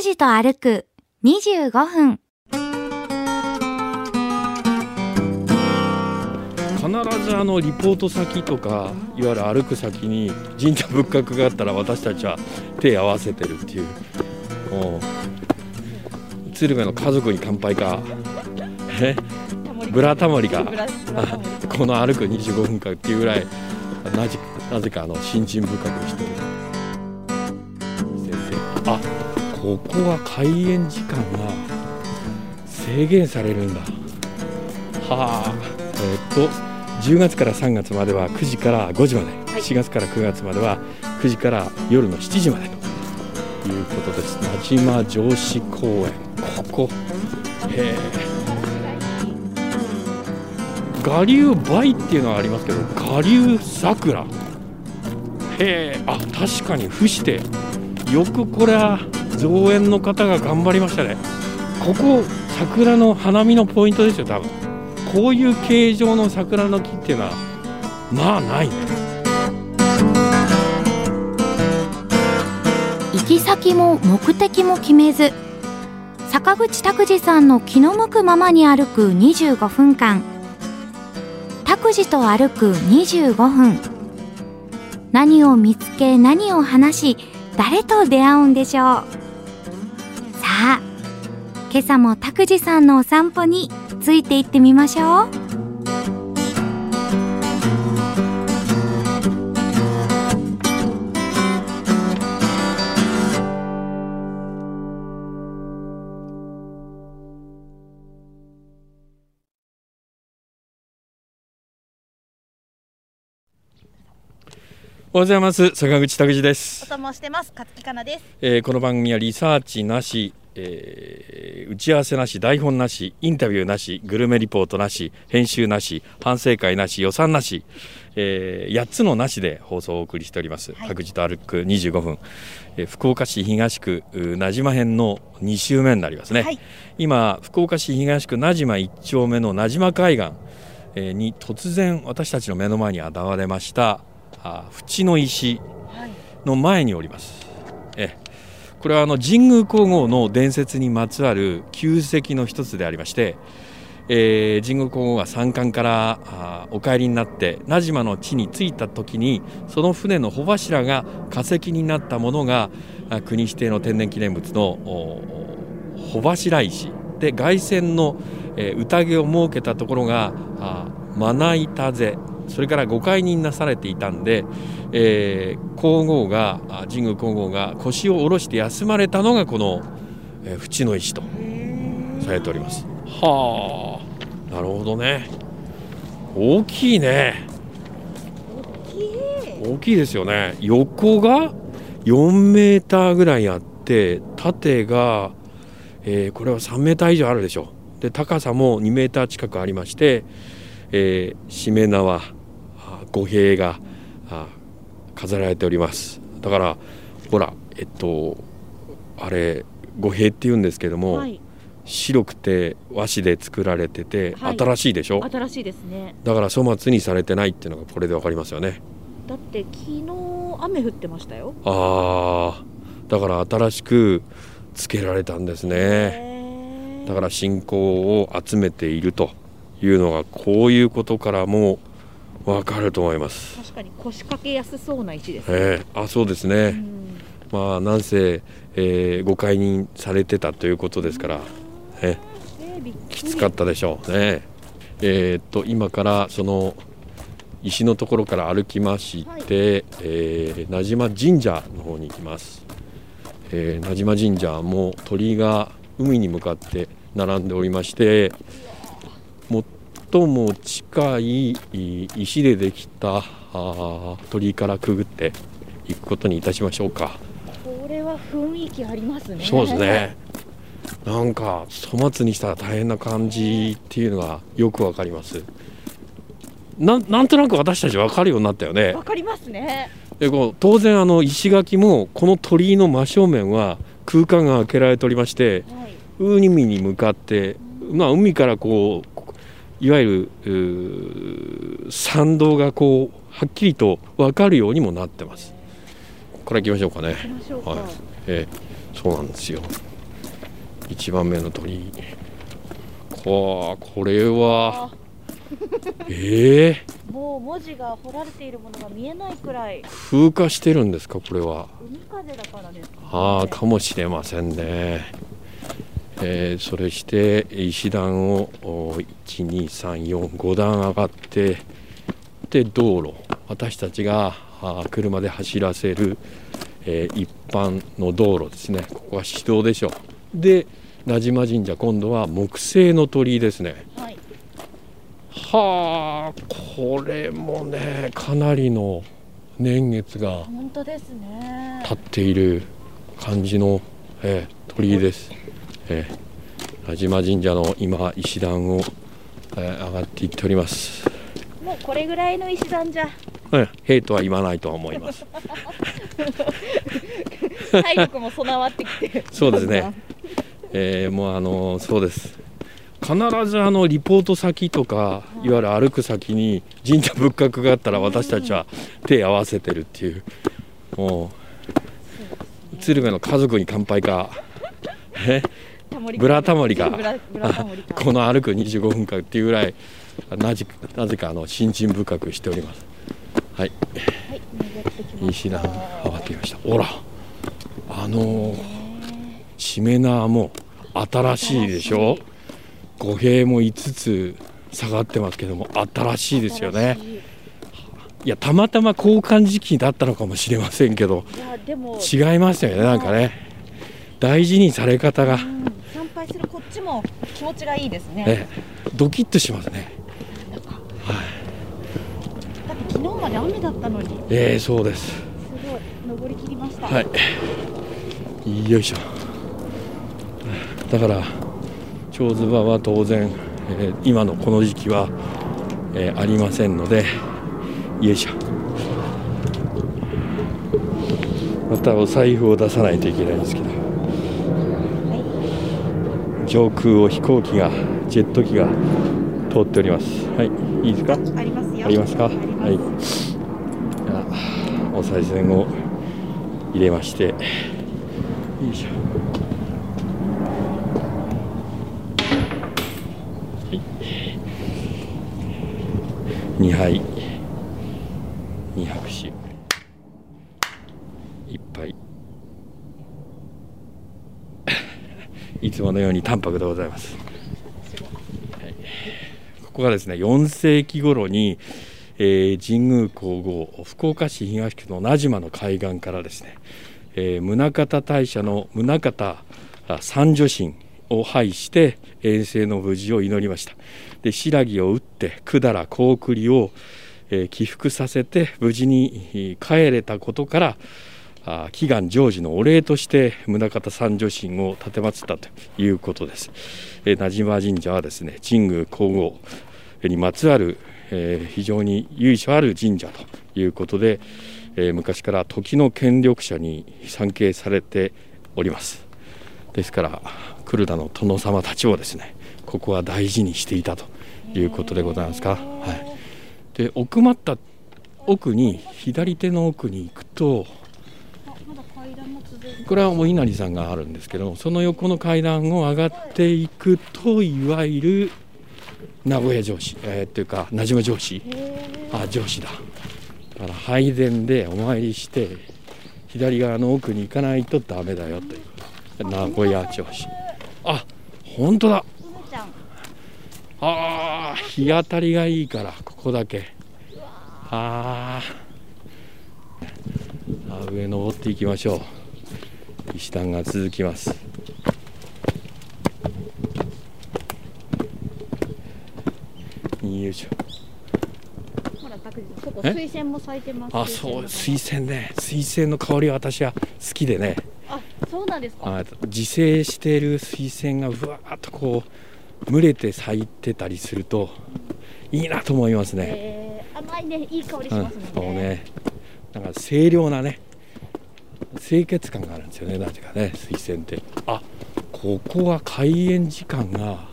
拓司と歩く25分。必ずあのリポート先とかいわゆる歩く先に神社仏閣があったら私たちは手合わせてるっていう。もう鶴瓶の家族に乾杯か。え？ブラタモリがこの歩く25分間っていうぐらいなぜなぜかあの新人深くしてるここは開園時間が制限されるんだ。はあ。えっと10月から3月までは9時から5時まで、はい、4月から9月までは9時から夜の7時までと。いうことです。名島城址公園。ここ。へえ。我流梅っていうのはありますけど我流桜。へえ。あ確かに伏して。よくこれは造園の方が頑張りましたね。ここ桜の花見のポイントですよ多分。こういう形状の桜の木っていうのはまあないね。行き先も目的も決めず坂口拓司さんの気の向くままに歩く25分間。拓司と歩く25分。何を見つけ何を話し誰と出会うんでしょう。さあ今朝も拓司さんのお散歩についていってみましょう。おはようございます。坂口拓司です。お供してます。勝木かなです、えー、この番組はリサーチなしえー、打ち合わせなし台本なしインタビューなしグルメリポートなし編集なし反省会なし予算なし、えー、8つのなしで放送をお送りしております、はい、各自と歩く25分、えー、福岡市東区名島編の2週目になりますね、はい、今福岡市東区名島1丁目の名島海岸、えー、に突然私たちの目の前に現れましたあ縁の石の前におります、えこれはあの神宮皇后の伝説にまつわる旧跡の一つでありまして、えー、神宮皇后が山間からあお帰りになって名島の地に着いた時にその船の帆柱が化石になったものが国指定の天然記念物の帆柱石で凱旋の、え、宴を設けたところがまな板瀬それからご解任なされていたんで、えー、皇后が神宮皇后が腰を下ろして休まれたのがこの、えー、淵の石とされております。はあ。なるほどね。大きいね。大きい。ですよね。横が4メーターぐらいあって縦が、えー、これは3メーター以上あるでしょ。うで高さも2メーター近くありまして、えー、しめ縄語弊が飾られております。だからほらえっとあれ語弊って言うんですけども、はい、白くて和紙で作られてて、はい、新しいでしょ？新しいですね。だから粗末にされてないっていうのがこれでわかりますよね。だって昨日雨降ってましたよ。ああだから新しくつけられたんですね。だから信仰を集めているというのがこういうことからもわかると思います。確かに腰掛けやすそうな石ですね、えー、あそうですね、まあなんせ、えー、ご解任されてたということですから、えー、きつかったでしょうね。えー、っと今からその石のところから歩きまして、はい、えー、名島神社の方に行きます、えー、名島神社も鳥居が海に向かって並んでおりまして最も近い石でできた鳥居からくぐっていくことにいたしましょうか。これは雰囲気ありますね。そうですね。なんか粗末にしたら大変な感じっていうのがよくわかります。ななんとなく私たち分かるようになったよね。わかりますね。でこう当然あの石垣もこの鳥居の真正面は空間が開けられておりまして、はい、海に向かってまあ海からこういわゆる参道がこうはっきりと分かるようにもなってます。これ行きましょうかね。はい、えー、そうなんですよ。1番目の鳥。居ここれは。ええ。もう文字が彫られているものが見えないくらい。風化してるんですかこれは。海風だからですか、ね、ああかもしれませんねえー、それして石段を12345段上がってで道路私たちが車で走らせる、えー、一般の道路ですね。ここは市道でしょう。で名島神社今度は木製の鳥居ですね、はあこれもねかなりの年月が立っている感じの、えー、鳥居です。えー、名島神社の今石段を、えー、上がっていっております。もうこれぐらいの石段じゃ。うん兵とは言わないとは思います。体力も備わってきて。そうですね、えー、もうあのそうです。必ずあのリポート先とかいわゆる歩く先に神社仏閣があったら私たちは手合わせてるっていう。もう鶴瓶の家族に乾杯かブラタモリか。この歩く25分間っていうぐらいなぜなぜかあの心身深くしております。はい、はい、石段上がってきました。ほら。あのしめ縄も新しいでしょ？五平も5つ下がってますけども新しいですよね。い。やたまたま交換時期だったのかもしれませんけど違いましたよねなんかね。大事にされ方が、参拝するこっちも気持ちがいいですね、ええ、ドキッとしますね。はい。だって昨日まで雨だったのに。ええー、そうです。すごい。登りきりました。はい。よいしょ。だから蝶ズバは当然、えー、今のこの時期は、えー、ありませんのでよいしょ。またお財布を出さないといけないんですけど上空を飛行機がジェット機が通っております。はいいいですか？ありますよ。ありますか？はい。お賽銭を入れまして。よいしょ。2杯2拍手1杯いつものように淡白でございます、はい、ここがですね4世紀頃に、えー、神宮皇后福岡市東区の名島の海岸からですね、えー、宗像大社の宗像三女神を拝して遠征の無事を祈りました。で白木を打って百済高栗を、えー、起伏させて無事に帰れたことから祈願成就のお礼として宗像三女神を奉ったということです、えー、名島神社はですね神宮皇后にまつわる、えー、非常に由緒ある神社ということで、えー、昔から時の権力者に参詣されております。ですから黒田の殿様たちをですねここは大事にしていたということでございますか。はい、で奥まった奥に左手の奥に行くとこれはお稲荷さんがあるんですけどその横の階段を上がっていくといわゆる名古屋城址、えー、っていうか名島城址あ城址だ。だから拝殿でお参りして左側の奥に行かないとダメだよという。名古屋城址あ本当だ。ああ日当たりがいいからここだけ。ああ上登っていきましょう石段が続きます。よいしょ。水仙も咲いてます。あそう水仙ね。水仙の香りは私は好きでね。あそうなんですか？自生している水仙がうわーっとこう群れて咲いてたりするといいなと思いますね、えー、甘いねいい香りしますね、うん、そうね。なんか清涼なね清潔感があるんですよねなぜかね水仙って。あここは開園時間が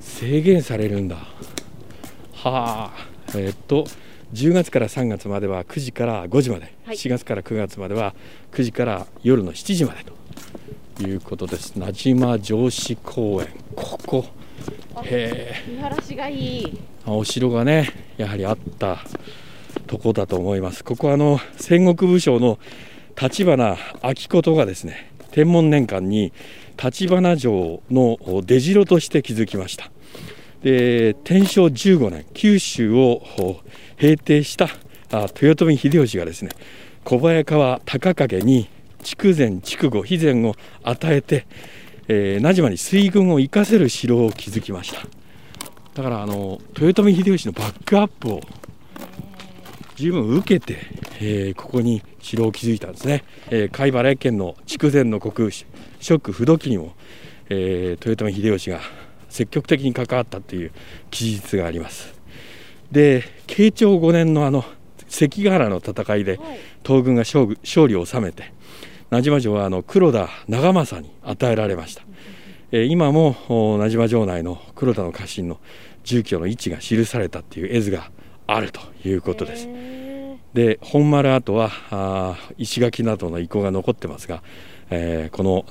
制限されるんだ。はあ。えー、っと10月から3月までは9時から5時まで、はい、4月から9月までは9時から夜の7時までと。いうことです。名島城址公園。ここ。へ見晴らしがいい。えお城がねやはりあったとこだと思います。ここはあの戦国武将の立花明子とがですね天文年間に立花城の出城として築きました。で天正15年九州を平定した豊臣秀吉がですね小早川高景に筑前筑後肥前を与えて、えー、名島に水軍を生かせる城を築きました。だからあの豊臣秀吉のバックアップを十分受けて、えー、ここに城を築いたんですね、えー、貝原県の筑前の国諸区不時にも、えー、豊臣秀吉が積極的に関わったという記述があります。で慶長5年のあの関ヶ原の戦いで東軍が勝勝利を収めて名島城はあの黒田長政に与えられました、えー、今も名島城内の黒田の家臣の住居の位置が記されたっていう絵図があるということです。で本丸跡はあ石垣などの遺構が残ってますが、えー、この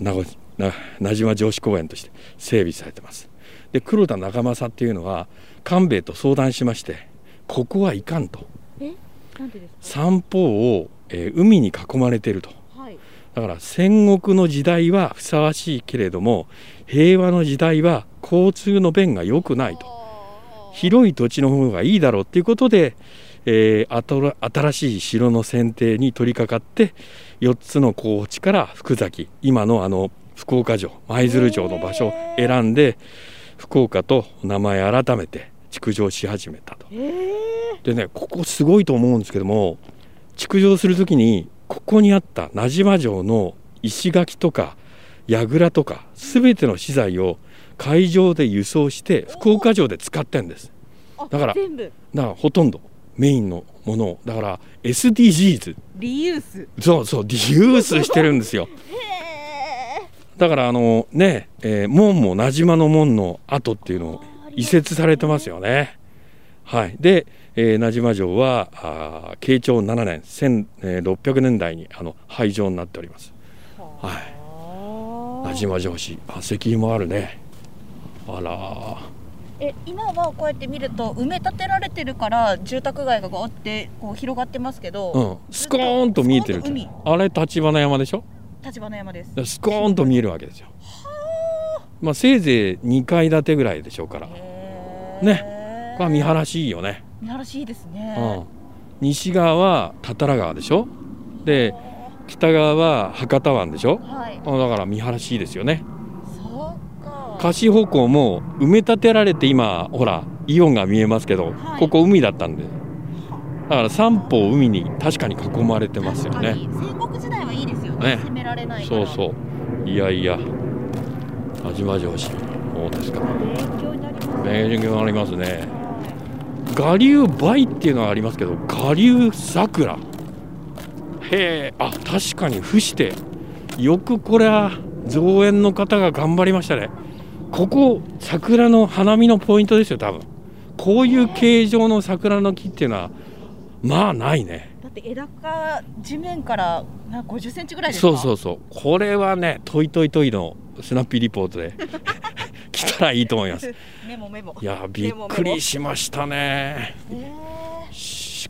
名島城址公園として整備されてます。で黒田長政っていうのは官兵衛と相談しましてここはいかんと。三方を、えー、海に囲まれていると、はい、だから戦国の時代はふさわしいけれども平和の時代は交通の便が良くないと広い土地の方がいいだろうっていうことで、えー、新しい城の選定に取り掛かって4つの高地から福崎今のあの福岡城舞鶴城の場所を選んで福岡と名前改めて築城し始めたと。でねここすごいと思うんですけども築城する時にここにあった名島城の石垣とか櫓とか全ての資材を海上で輸送して福岡城で使ってんです。だからだからほとんどメインのものを。だから SDGs リユース。そうそうリユースしてるんですよ。だからあのね、えー、門も名島の門の跡っていうのを移設されてますよね。はい。で、えー、名島城はあ慶長7年1600年代にあの廃城になっております。はい。名島城址あ石碑もあるねあら。え今はこうやって見ると埋め立てられてるから住宅街があってこう広がってますけど、うん、スコーンと見えてるあれ立花山でしょ？立花山です。スコーンと見えるわけですよ。まあせいぜい2階建てぐらいでしょうから。ね。これは見晴らしいいよね。見晴らしいいですね、うん、西側は多々良川でしょ？で北側は博多湾でしょ、はい、だから見晴らしいいですよね貸し方向も埋め立てられて今ほらイオンが見えますけど、はい、ここ海だったんで。だから三方海に確かに囲まれてますよね。戦国時代はいいですよね、ね、攻められないそうそう。いやいや。安島城市そうですか。勉強になります勉強になりますね。我流梅っていうのはありますけど我流桜。へえ。あ確かに伏して。よくこれは造園の方が頑張りましたねここ桜の花見のポイントですよ多分。こういう形状の桜の木っていうのはまあないね。だって枝か地面から50センチぐらいですか？そうそうそう。これはねトイトイトイのスナッピーリポートで 来たらいいと思います。メモメモ。いやびっくりしましたね、えー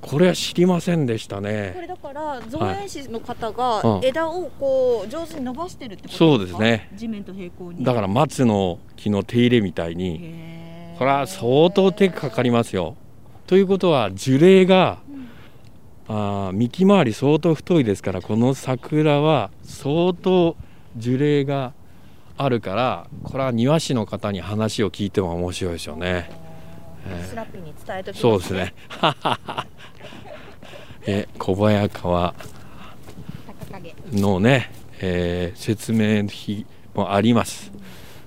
これは知りませんでしたね。これだから造園師の方が枝をこう上手に伸ばしてるってことですか、そうですね。地面と平行に。だから松の木の手入れみたいに。これは相当手かかりますよ。ということは樹齢が、うん、あ幹回り相当太いですからこの桜は相当樹齢があるからこれは庭師の方に話を聞いても面白いですよね。スラッピーに伝えときます、ね、そうですね。え小早川。のね、えー、説明碑もあります、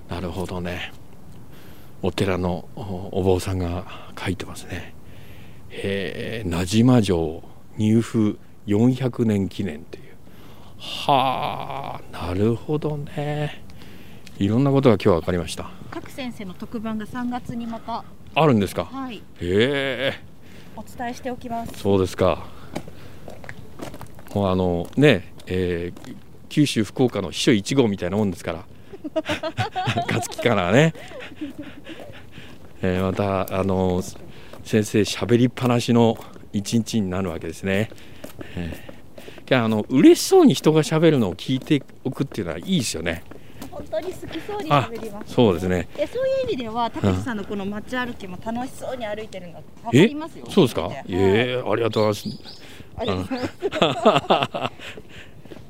うん、なるほどね。お寺のお坊さんが書いてますね。えー、名島城入府400年記念っていう。はあなるほどね。いろんなことが今日分かりました。各先生の特番が3月にまたあるんですか？はい。へえ。お伝えしておきます。そうですか。もうあのね、えー、九州福岡の秘書1号みたいなもんですから 勝木からね、えーまたあの先生喋りっぱなしの一日になるわけですね、えーあの嬉しそうに人が喋るのを聞いておくっていうのはいいですよね本当に好きそうにあ喋ります。そうですね。えそういう意味ではたけしさんのこの街歩きも楽しそうに歩いてるのわかえりますよ。そうですか？はいええありがとうございます。ありがとうございま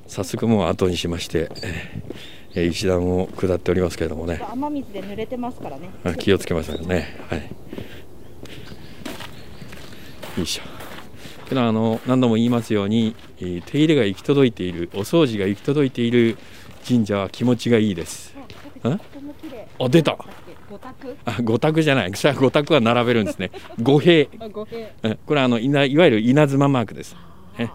す。早速もう後にしまして、えー石段を下っておりますけれどもね。雨水で濡れてますからね。あ気をつけましょうね。はい。よいしょ。けどあの何度も言いますように、えー手入れが行き届いているお掃除が行き届いている神社は気持ちがいいです。あ出た。あ五択じゃない。それは五択は並べるんですね。五平。これはあのいないわゆる稲妻マークです。え？こ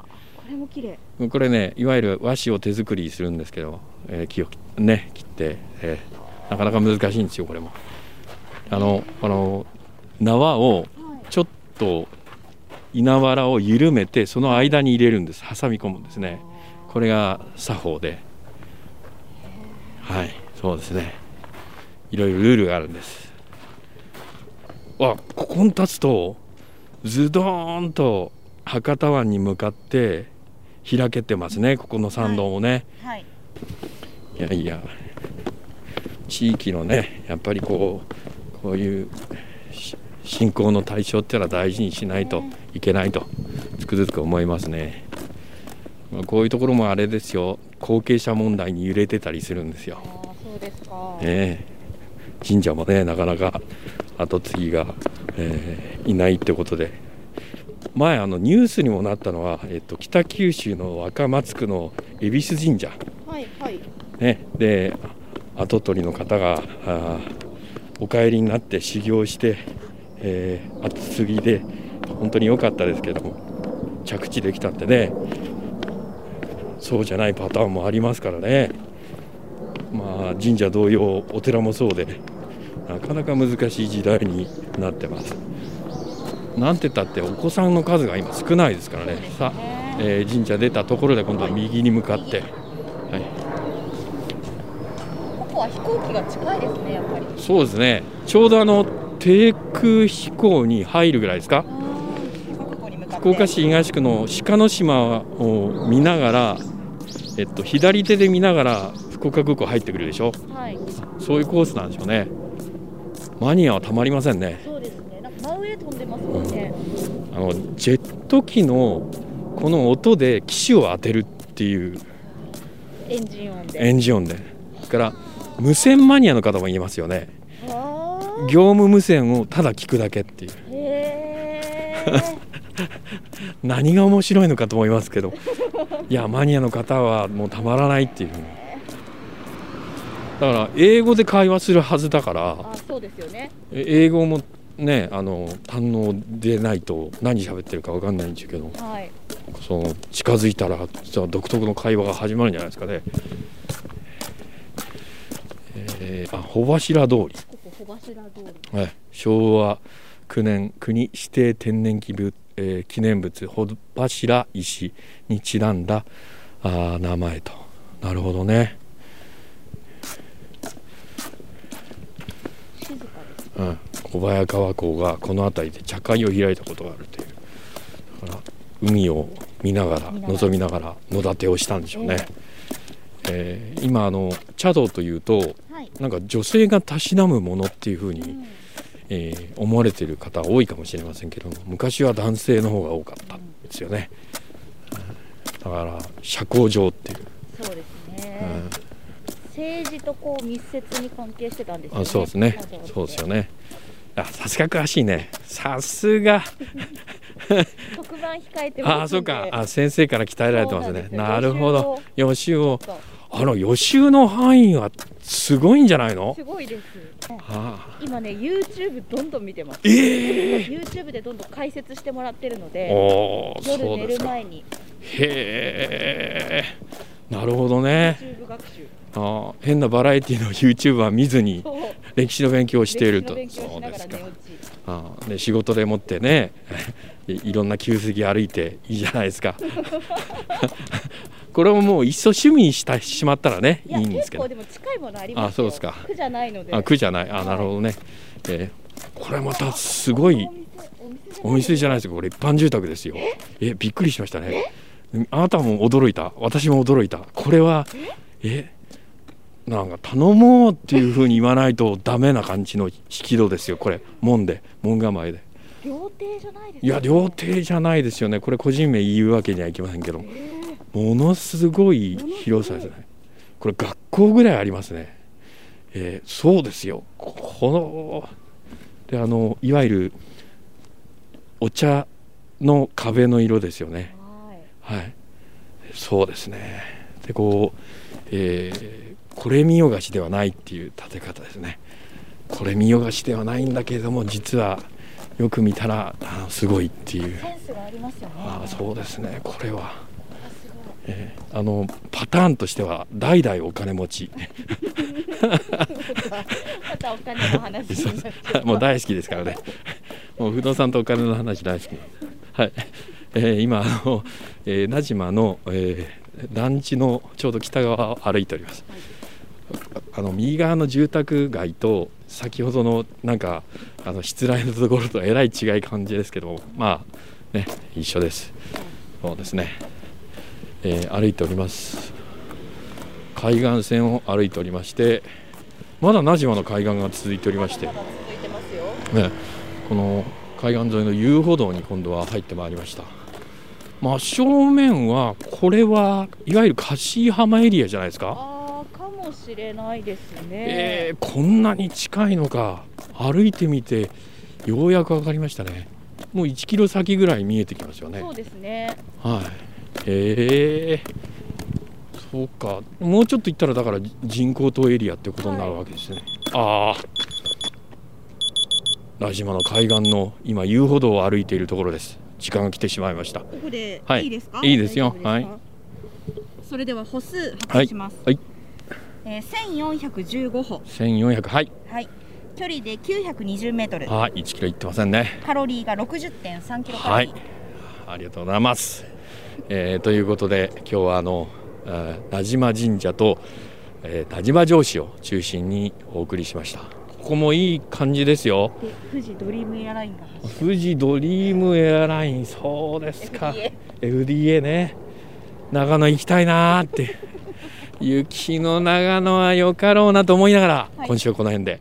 れも綺麗。これねいわゆる和紙を手作りするんですけど、えー木をね切って、えーなかなか難しいんですよこれも。あのこの縄をちょっと稲わらを緩めてその間に入れるんです。挟み込むんですね。これが作法ではいそうですね。いろいろルールがあるんです。わここに立つとズドーンと博多湾に向かって開けてますね。ここの参道もね、はいい、やいや地域のねやっぱりこうこういうし信仰の対象っていうのは大事にしないといけないとつくづく思いますね、まあ、こういうところもあれですよ。後継者問題に揺れてたりするんですよ。ああそうですか。神社もねなかなか後継ぎが、えーいないってことで。前あのニュースにもなったのは、えっと、北九州の若松区の恵比寿神社、はいはい。ね、で跡取りの方があーお帰りになって修行して、えー後継ぎで本当に良かったですけども着地できたんでねそうじゃないパターンもありますからね。まあ神社同様お寺もそうでなかなか難しい時代になってます。なんて言ったってお子さんの数が今少ないですからね。さあ、えー神社出たところで今度は右に向かって、はい、ここは飛行機が近いですねやっぱり。そうですね。ちょうどあの低空飛行に入るぐらいですか。福岡市東区の鹿の島を見ながら、えっと、左手で見ながら福岡空港入ってくるでしょ？はい。そういうコースなんでしょうね。マニアはたまりませんね。そうですね。なんか真上飛んでますもんね。あのジェット機のこの音で機種を当てるっていう。エンジン音で。エンジン音で。から無線マニアの方もいますよね。あ業務無線をただ聞くだけっていう。ー。へ 何が面白いのかと思いますけどいやマニアの方はもうたまらないっていうふうに。だから英語で会話するはずだからあそうですよね。え英語もねあの堪能でないと何喋ってるか分かんないんですけどはい。その近づいたら独特の会話が始まるんじゃないですかね。えーあ穂柱通り、ここはい、昭和9年国指定天然記物、えー記念物穂柱石にちなんだあー名前と。なるほどね、うん、小早川港がこの辺りで茶会を開いたことがあるという。だから海を見ながら見ながら。望みながら野立てをしたんでしょうね、えー今あの茶道というとはい。なんか女性がたしなむものっていうふうに、うんえー思われている方多いかもしれませんけども昔は男性の方が多かったんですよね、だから社交場っていう、そうですうねん。政治とこう密接に関係してたんですよね。あそうですね。そうですよね。あさすが詳しいね。さすが。特番控えてますあそうか。あ先生から鍛えられてますね。なるほど。予習をあの予習の範囲がすごいんじゃないの？すごいですあ。今ね YouTube どんどん見てます。ええ。YouTube でどんどん解説してもらってるのおで夜寝る前に。へえなるほどね。YouTube 学習。あー変なバラエティの YouTube は見ずにそう。歴史の勉強をしていると。歴史の勉強しながですか。あーで仕事でもってね いいろんな旧跡歩いていいじゃないですかこれをもういっそ趣味にしてしまったらねいいんですけど。でも近いものありますよ。あそうですか。苦じゃないので。あ苦じゃない。あなるほどね、えーこれまたすごいお店じゃないですよ。これ一般住宅ですよ。え？びっくりしましたね。あなたも驚いた。私も驚いた。これはえ？なんか頼もうっていうふうに言わないとダメな感じの引き戸ですよ。これ門で。門構えで。料亭じゃないですいや料亭じゃないですよね。これ個人名言うわけにはいきませんけどものすごい広さですねこれ学校ぐらいありますね。えーそうですよ。このであのいわゆるお茶の壁の色ですよね。はい。はい。そうですね。でこう、えーこれ見よがしではないっていう建て方ですね。これ見よがしではないんだけれども実はよく見たらあのすごいっていう。センスがありますよね。ああそうですね。これは、えーあのパターンとしては代々お金持ち。またお金の話 もう大好きですからね。もう不動産とお金の話大好き。はい、えー今あの、えー、名島の、えー団地のちょうど北側を歩いております、あの右側の住宅街と先ほどのなんかあの失礼のところとえらい違い感じですけどまあね一緒です。そうですね、えー歩いております。海岸線を歩いておりましてまだ名島の海岸が続いておりましてね、この海岸沿いの遊歩道に今度は入ってまいりました。真正面はこれはいわゆる柏浜エリアじゃないですか、かもしれないですね、えーこんなに近いのか。歩いてみてようやく分かりましたね。もう1キロ先ぐらい見えてきますよね。そうですね。はいえ。ー、そうか。もうちょっと行ったらだから人工島エリアってことになるわけですね、ああ。ラ島の海岸の今遊歩道を歩いているところです。時間が来てしまいました。ここではい。いいですか、いいですよ。大丈夫ですか？それでは歩数発表します、はい。えー、1415歩。1400はい。はい。距離で920メートル。はい。1キロ行ってませんね。カロリーが60.3キロカロリー、はい。ありがとうございます、えーということで今日はあのえー名島神社と、えー、名島城址を中心にお送りしました。ここもいい感じですよ。で富士ドリームエアラインが走富士ドリームエアラインそうですか。FDA ね。長野行きたいなーって雪の長野はよかろうなと思いながら、はい。今週はこの辺で